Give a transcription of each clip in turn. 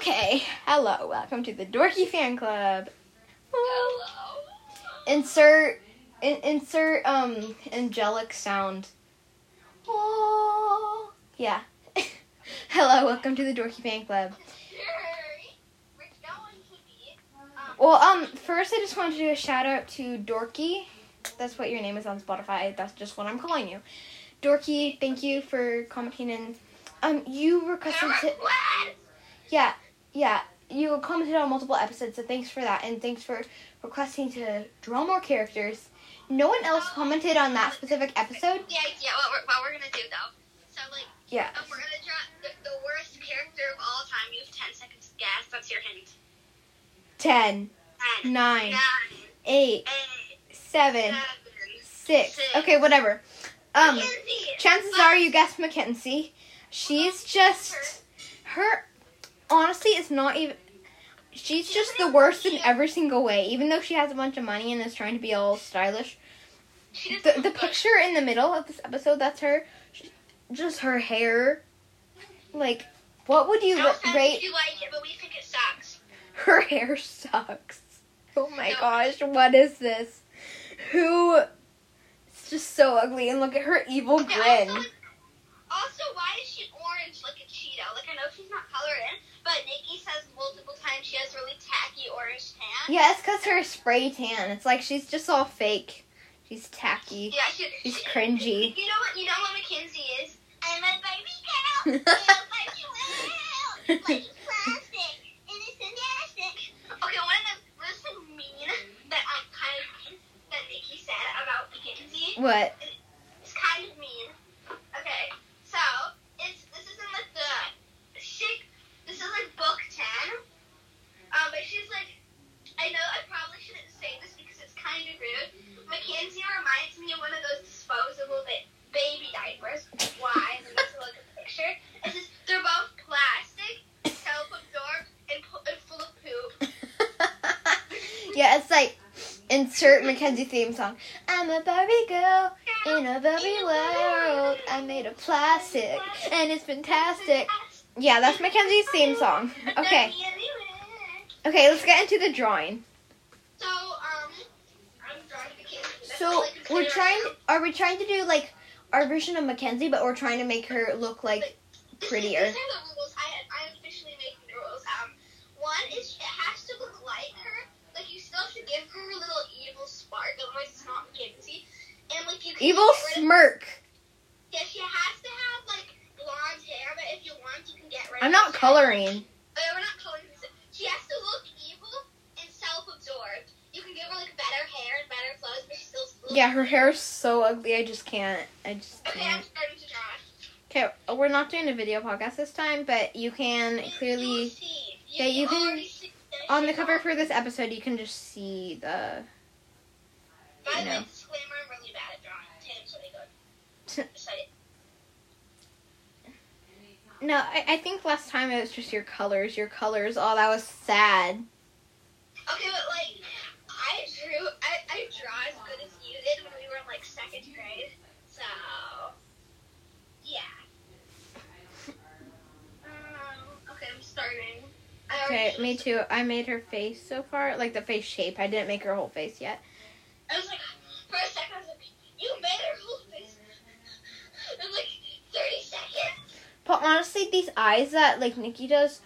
Okay, hello, welcome to the Dorky Fan Club. Hello. Insert, in, insert, um, angelic sound. Oh, yeah. hello, welcome to the Dorky Fan Club. We're going to be. Um, Well, um, first I just wanted to do a shout out to Dorky. That's what your name is on Spotify. That's just what I'm calling you. Dorky, thank you for commenting and, um, you requested to. Yeah, yeah. You commented on multiple episodes, so thanks for that, and thanks for requesting to draw more characters. No one else commented on that specific episode. Yeah, idea what we're, what we're gonna do though. So like, Yeah. um, we're gonna draw the, the worst character of all time. You have ten seconds to guess. That's your hint. Ten, Ten, nine, nine, eight, eight, seven, seven, six. six. Okay, whatever. Um, chances are you guessed Mackenzie. She's just her. Honestly, it's not even. She's just the worst in every single way. Even though she has a bunch of money and is trying to be all stylish, the the picture in the middle of this episode that's her She- just her hair like what would you No ra- rate you like it, but we think it sucks. her hair sucks oh my No. gosh what is this who it's just so ugly and look at her evil Okay, grin Also, also, why is she orange like a Cheeto? Like I know she's not colored in, but Nikki says multiple times she has really tacky orange tan. yeah it's because her spray tan it's like she's just all fake she's tacky Yeah, she, She's she- cringy. You know what? You know what Mackenzie is? I'm a baby girl. I'm a baby girl. Like plastic, and it's fantastic. Okay, one of the most mean that I kind of mean that Nikki said about Mackenzie what is kind of mean. Okay, so it's this is in like the sick. This is like book ten. Um, but she's like, I know I probably shouldn't say this because it's kind of rude. Mackenzie reminds me of one of those disposable ba- baby diapers. Why? And then let's look at the picture. It's just they're both plastic, self-absorbed, and, pu- and full of poop. Yeah it's like insert mackenzie theme song i'm a barbie girl In a Barbie world, I made a plastic, and it's fantastic. Yeah, that's Mackenzie's theme song. Okay, okay, let's get into the drawing. So, um, I'm drawing Mackenzie. So all I can say we're trying. Are we trying to do like our version of Mackenzie, but we're trying to make her look like prettier? These are the rules. I, I'm officially making the rules. Um, one is give her a little evil spark, otherwise it's not Mackenzie. And like you can Evil rid of- smirk. Yeah, she has to have like blonde hair, but if you want, you can get rid. I'm not coloring. Oh, we're not coloring. She has to look evil and self-absorbed. You can give her like better hair and better clothes, but she still. Yeah, her hair's so ugly. I just can't. I just Okay, I'm can't. starting to draw. Okay, we're not doing a video podcast this time, but you can You- clearly see. Yeah, you can- see that on the cover for this episode, you can just see the. By the you way, know. disclaimer, I'm really bad at drawing. Tim's really good. Just say it. No, I, I think last time it was just your colors. Your colors. Oh, that was sad. Okay, but like, I drew, I, I draw as good as you did when we were in like second grade. So, yeah. Um, okay, I'm starting. I already Okay, me too. I made her face so far, like the face shape. I didn't make her whole face yet. I was like, for a second, I was like, you made her whole face. In like 30 seconds. But honestly, these eyes that like Nikki does,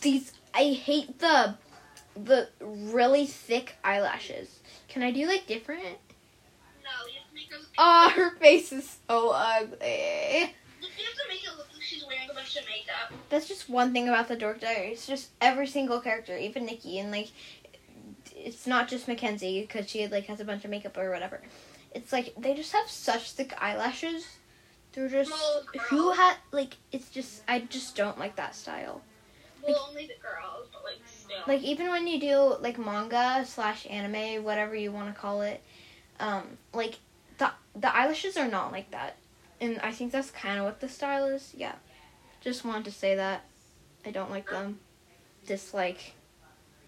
these I hate the the really thick eyelashes. Can I do like different? No, you have to make her look. Oh, her face is so ugly. You have to make it look she's wearing a bunch of makeup. That's just one thing about the Dork Diaries. It's just every single character, even Nikki, and like, it's not just Mackenzie because she like has a bunch of makeup or whatever. It's like they just have such thick eyelashes. They're just Well, who girls. had like it's just I just don't like that style. Well, only the girls, but like still. Like even when you do like manga slash anime, whatever you want to call it, um, like the the eyelashes are not like that, and I think that's kind of what the style is. Yeah, just wanted to say that I don't like them. Dislike.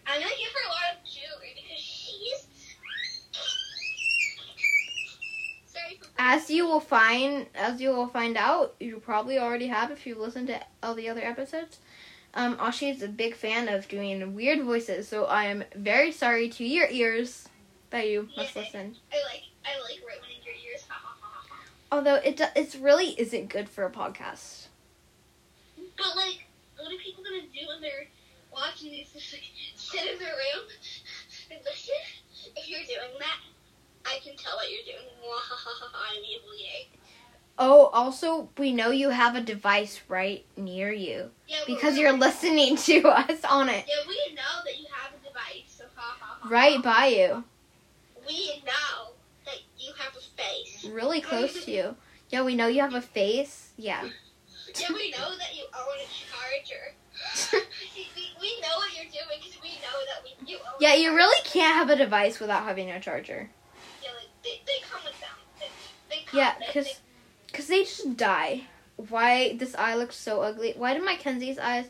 I'm gonna give her a lot of jewelry because she's. Sorry for. As you will find, as you will find out, you probably already have if you listen to all the other episodes. Um, Ashi is a big fan of doing weird voices, so I am very sorry to your ears that you must Yeah. listen. I like I like right when in your ears. Ha ha ha ha. ha. Although it it's really isn't good for a podcast. But like, what are people gonna do when they're watching these? Just like sit in their room and listen. If you're doing that, I can tell what you're doing. I'm evil, yay. Oh, also we know you have a device right near you Yeah, because you're listening to us on it, Yeah, we know that you have a device. So ha ha ha. right by you, We know that you have a. really close to you. Yeah, we know you have a face. Yeah. Yeah, we know that you own a charger. we, we know what you're doing because we know that we you own. Yeah, you really can't have a device without having a charger. Yeah, like they, they come with them. They, they come, Yeah, 'cause they- Cause they just die. Why this eye looks so ugly? Why do Mackenzie's eyes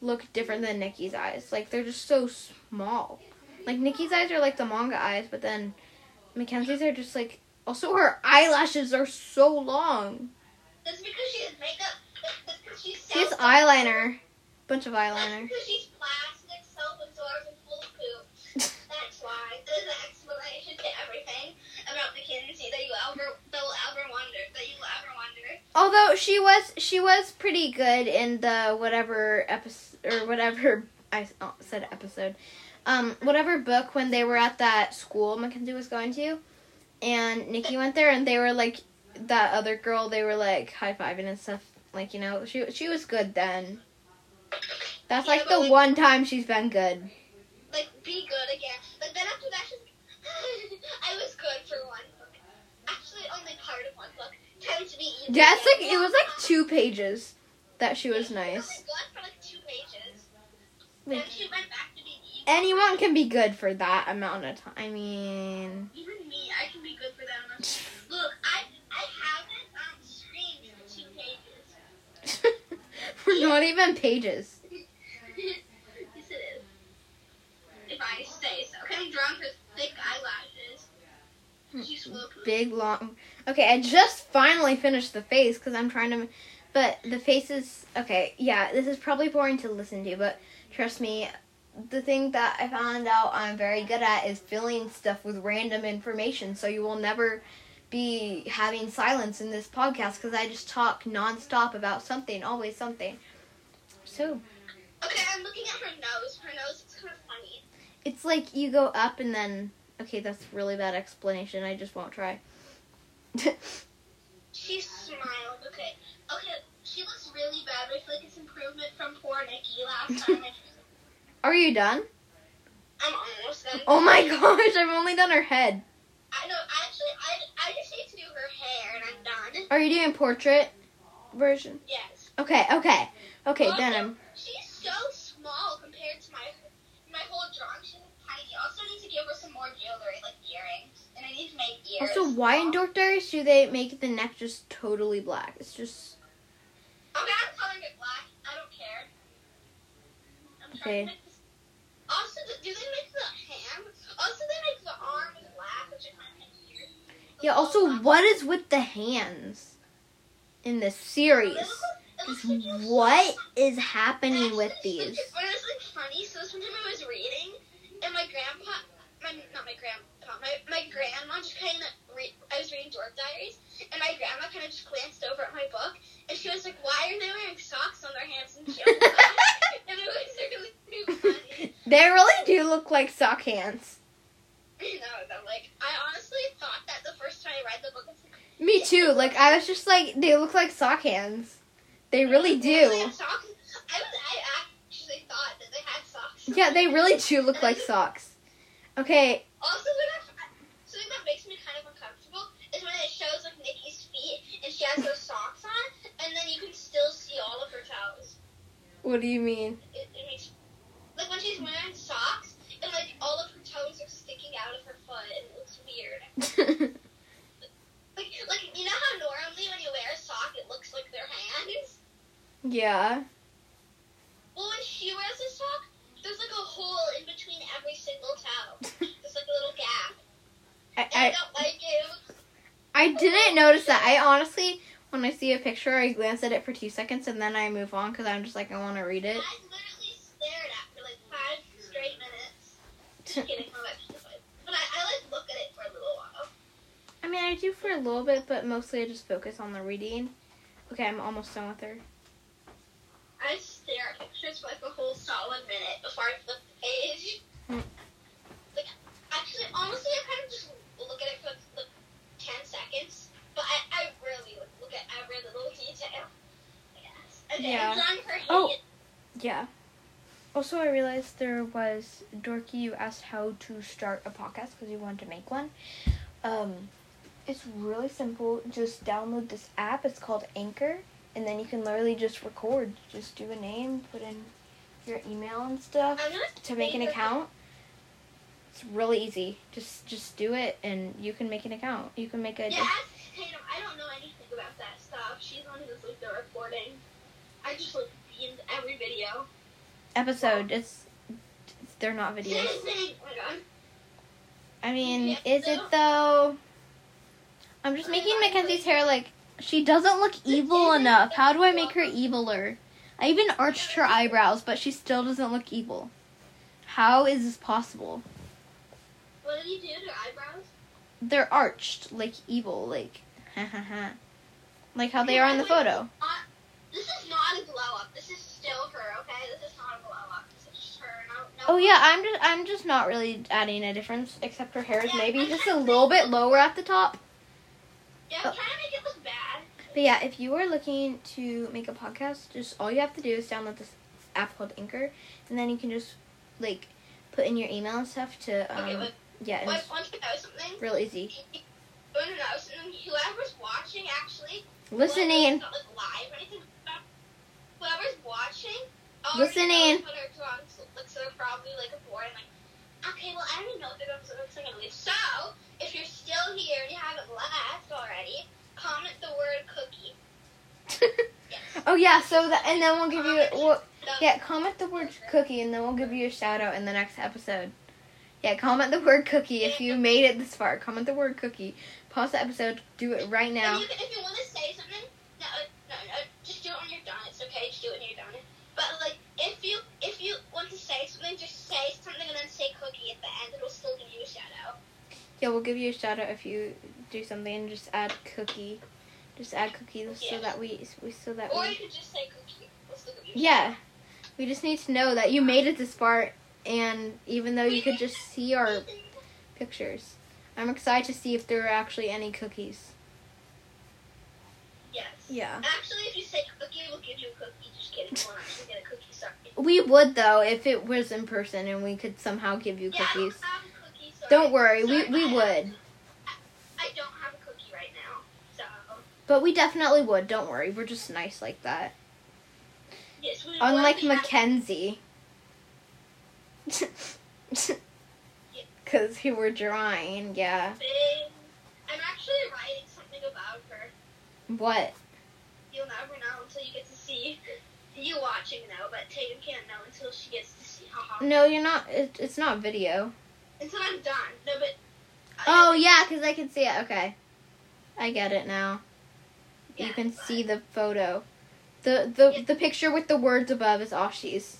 look different than Nikki's eyes? Like they're just so small. Like Nikki's eyes are like the manga eyes, but then Mackenzie's are just like. Also, her eyelashes are so long. That's because she has makeup. That's- because she's She has eyeliner, bunch of That's eyeliner. because she's plastic, self-absorbed, and full of poop. That's why. There's an explanation to everything about Mackenzie that you ever that will ever wonder that you will ever wonder. Although she was she was pretty good in the whatever episode or whatever I oh, said episode, um whatever book when they were at that school Mackenzie was going to, and Nikki went there and they were like that other girl they were like high fiving and stuff like you know she she was good then. That's Yeah, like the like- one time she's been good. Like be good again. But then after that, she's I was good for one book. Actually, only part of one book. Time to be evil. Yeah, it's like it was like um, two pages that she was She nice. was good for like two pages. Like, then she went back to being evil. anyone can be good for that amount of time. I mean. Even me, I can be good for that much. Look, I I haven't um screamed for two pages. We're not even pages. yes, it is. If I say so. Okay, I'm thick eyelashes. Hmm. She's full of poop. Big long. Okay, I just finally finished the face because I'm trying to. But the face is okay. Yeah, this is probably boring to listen to, but trust me, the thing that I found out I'm very good at is filling stuff with random information. So you will never be having silence in this podcast because I just talk nonstop about something, always something. So Okay, I'm looking at her nose. Her nose is kind of funny. it's like you go up and then. Okay, that's really bad explanation. I just won't try. She smiled. Okay. Okay, she looks really bad, I feel like it's improvement from poor Nikki last time. Are you done? I'm almost done. Oh my gosh, I've only done her head. I know. I, I just need to do her hair, and I'm done. Are you doing portrait version? Yes. Okay, okay. Okay, Also, then I'm. She's so small compared to my my whole drawing. She's tiny. Also need to give her some more jewelry, like earrings, and I need to make ears. Also, why in Dork Diaries do they make the neck just totally black? It's just. Okay, I'm coloring it black. I don't care. I'm trying Okay. to make this. Also, do do they make the hand? Also, they make the arms black, which I kind of weird. The Yeah, also, what is with the hands in this series? It looks like- it looks Just like you what is happening with these? When it was like funny, so time I was reading, and my grandpa, my not my grandpa, my my grandma just kind of re- I was reading Dork Diaries, and my grandma kind of just glanced over at my book, and she was like, "Why are they wearing socks on their hands and children?" and it was really too funny. They really do look like sock hands. You know, I'm like, I honestly thought that the first time I read the book. I was like, Me too. Like, I was just like, they look like sock hands. They really "They really do. have? I was, I actually thought that they had socks. Yeah, they really do look like socks. Okay, Also, something that makes me kind of uncomfortable is when it shows like Nikki's feet and she has those socks on, and then you can still see all of her toes. what do you mean? It, it makes like when she's wearing socks and like all of her Yeah. Well, when she wears this sock, there's like a hole in between every single toe. there's like a little gap. I, I, I don't like it. I didn't notice that. I honestly, when I see a picture, I glance at it for two seconds and then I move on because I'm just like, I want to read it. I literally stared at for like five straight minutes. Just kidding, but I, I like look at it for a little while. I mean, I do for a little bit, but mostly I just focus on the reading. Okay, I'm almost done with her. I stare at pictures for like a whole solid minute before I flip the page. Hmm. Like, actually, honestly, I kind of just look at it for like 10 seconds. But I, I really like, look at every little detail. Yes. Okay, Yeah. I'm done for Oh. Yeah. Also, I realized there was Dorky. You asked how to start a podcast because you wanted to make one. Um, it's really simple. Just download this app. It's called Anchor, and then you can literally just record. Just do a name, put in your email and stuff gonna make an account. It's really easy. Just just do it, and you can make an account. You can make a. Yeah, Tatum. I don't know anything about that stuff. She's who does like the recording. I just like in every video. episode. It's they're not videos. oh. I mean, is it though? I'm just making Mackenzie's hair like she doesn't look evil enough. How do I make her eviler? I even arched her eyebrows, but she still doesn't look evil. How is this possible? What did you do to her eyebrows? They're arched like evil, like like how they are in the photo. This is not a glow up. This is still her, okay? This is not a glow up. This is just her. No, no Oh yeah, I'm just I'm just not really adding a difference except her hair is maybe just a little bit lower at the top. Yeah, oh. I'm trying to make it look bad. But yeah, if you are looking to make a podcast, just all you have to do is download this app called Anchor, and then you can just like put in your email and stuff to um, Okay, yeah, what, want to know something? real easy. No, no, no. something- Whoever's watching, actually, Listening, Not like live or anything. but Whoever's watching, Listening. Put our songs, like, so they're probably like bored and like, okay, well, I don't even know if they're going to. So, if you're still here and you haven't left already, comment the word cookie. oh yeah, so that and then we'll give you well, yeah, comment the word cookie, and then we'll give you a shout out in the next episode. Yeah, comment the word cookie if you made it this far. Comment the word cookie. Pause the episode. Do it right now. If you, if you want to say something, no, uh, no, no, just do it when you're done. It's okay. Just do it when you're done. But like, if you if you want to say something, just say something and then say cookie at the end. It'll still give you a shout out. Yeah, we'll give you a shout out if you do something and just add cookie. Just add cookies so that we we so that Or we you could just say cookie. Still give you Yeah. We just need to know that you made it this far and even though you could just see our pictures. I'm excited to see if there are actually any cookies. Yes. Yeah. Actually, if you say cookie, we'll give you a cookie. Just kidding. We'll actually get a cookie. Sorry. We would though if it was in person and we could somehow give you Yeah, I cookies. don't have a cookie. Sorry. Don't worry, we Sorry, we I- would. I don't have a cookie right now. So But we definitely would. Don't worry. We're just nice like that. yes, we Unlike would be happy- Mackenzie. Cuz he were drawing, yeah. I'm actually writing something about her. What? You'll never know until you get to see. You watching though, but Tatum can't know until she gets to see. Haha. No, you're not it, it's not video. Until I'm done. No, but. Oh yeah, because I can see it. Okay, I get it now. You can see the photo. The the Yeah. the picture with the words above is Ashi's.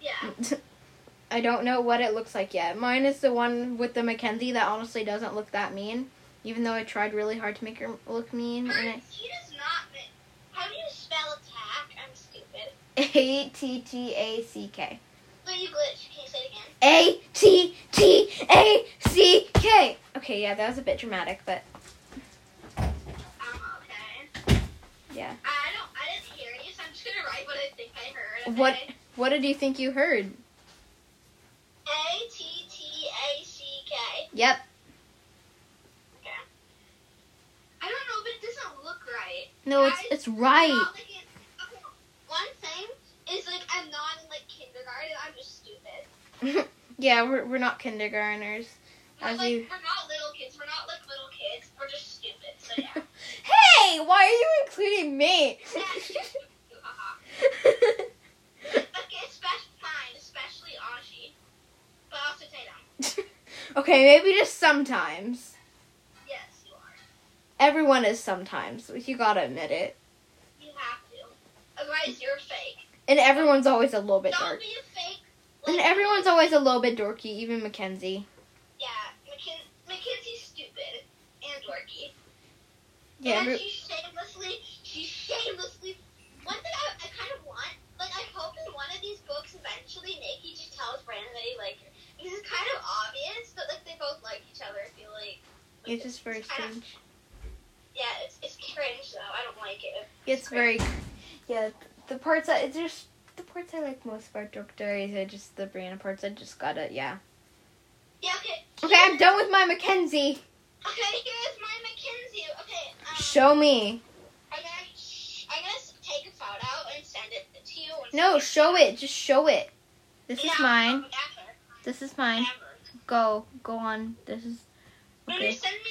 Yeah. I don't know what it looks like yet. Mine is the one with the Mackenzie that honestly doesn't look that mean, even though I tried really hard to make her look mean. And Her, she does not. How do you spell attack? I'm stupid. A T T A C K. Wait, you glitch. Can you say it again? A T T A C K. Okay, yeah, that was a bit dramatic, but yeah. I don't. I didn't hear you, so I'm just gonna write what I think I heard. Okay? What what did you think you heard? A T T A C K. Yep. Okay. I don't know, but it doesn't look right. No, it's it's right. Not like it- okay, One thing is like I'm not in like kindergarten. I'm just stupid. yeah, we're we're not kindergartners. We're, As like, you- we're not little kids. We're not like little kids. We're just stupid. So yeah. Hey, why are you including me? Yeah, haha. okay, especially mine, especially Ashi, but also Tatum. okay, maybe just sometimes. Yes, you are. Everyone is sometimes. You gotta admit it. You have to. Otherwise, you're fake. And everyone's always a little bit dorky. Don't dark. be a fake And everyone's always a little bit dorky, even Mackenzie. Yeah, Mackenzie's stupid and dorky. Yeah, and every- One thing I, I kind of want, like, I hope in one of these books eventually Nikki just tells Brandon that he likes her. Because it's kind of obvious but, like they both like each other. I feel like. it's just very of- Yeah, it's it's cringe though. I don't like it. It's very, yeah. The parts that it's just the parts I like most about Doctor are just the Brianna parts. I just gotta, yeah. Yeah. Okay. Okay, I'm done with my Mackenzie. Okay. Here's my Mackenzie. Okay. Um, Show me. No, show it. Just show it. This is mine. This is mine. Go, go on. This is okay. send me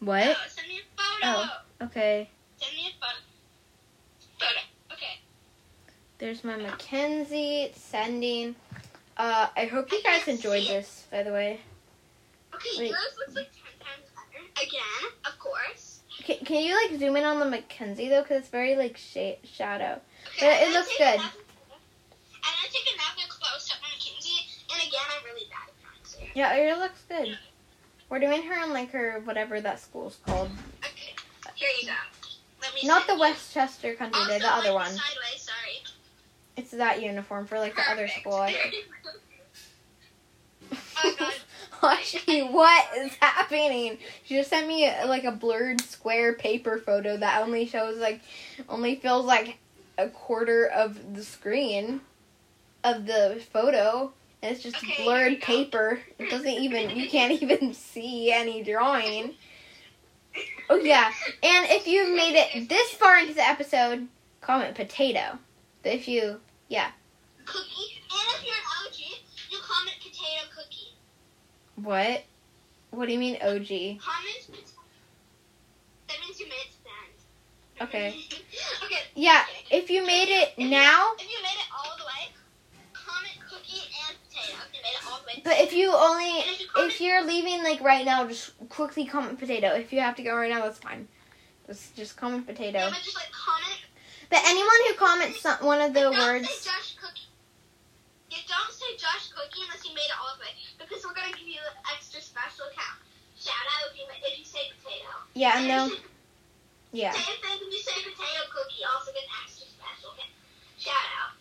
a What? photo. Send me a photo. Okay. Send me a photo. Photo. Okay. There's my Mackenzie. Sending. Uh, I hope you guys enjoyed this. By the way, Okay, Wait. yours looks like ten times better. Again, of course. can, can you like zoom in on the Mackenzie though? Cause it's very like sh- shadow. Okay, It- it looks good. another- I'm gonna take another close up on Mackenzie, and again, I'm really bad at drawing. Yeah, it looks good. We're doing her in like her whatever that school's called. Okay, here you go. Let me Not the Westchester Country Day, the other one. Sideways, sorry. It's that uniform for like the other school. Oh, God. What is happening? She just sent me like a blurred square paper photo that only shows like, only fills like a quarter of the screen of the photo. And it's just Okay, blurred paper. It doesn't even, you can't even see any drawing. Oh yeah, and if you've made it this far into the episode, comment potato. But if you, yeah. Cookie. And if you're an OG, you comment potato cookie. what? What do you mean OG? Comment pot- That means you made it to the end. Okay. okay. Yeah, if you made it If you- now, If you made it all the way, comment cookie and potato. If you made it all the way. but if you only, if you comment, if you're leaving like right now, just quickly comment potato. If you have to go right now, that's fine. Just, just comment potato. yeah, but just like comment. But anyone who comments some, one of the don't words, say Josh Cookie. Yeah, don't say Josh Cookie unless you made it all the way, because we're gonna give you an extra special count. Shout out if you if you say potato. yeah, And no, if you say- yeah, Same thing if you say potato cookie, also get extra special. Shout out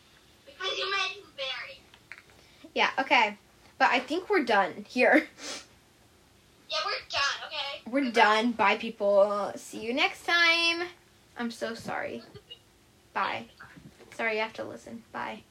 because you made it very. yeah, okay. But I think we're done here. Yeah, we're done. Okay. We're done. Bye, people. See you next time. I'm so sorry. Bye. Sorry, you have to listen. Bye.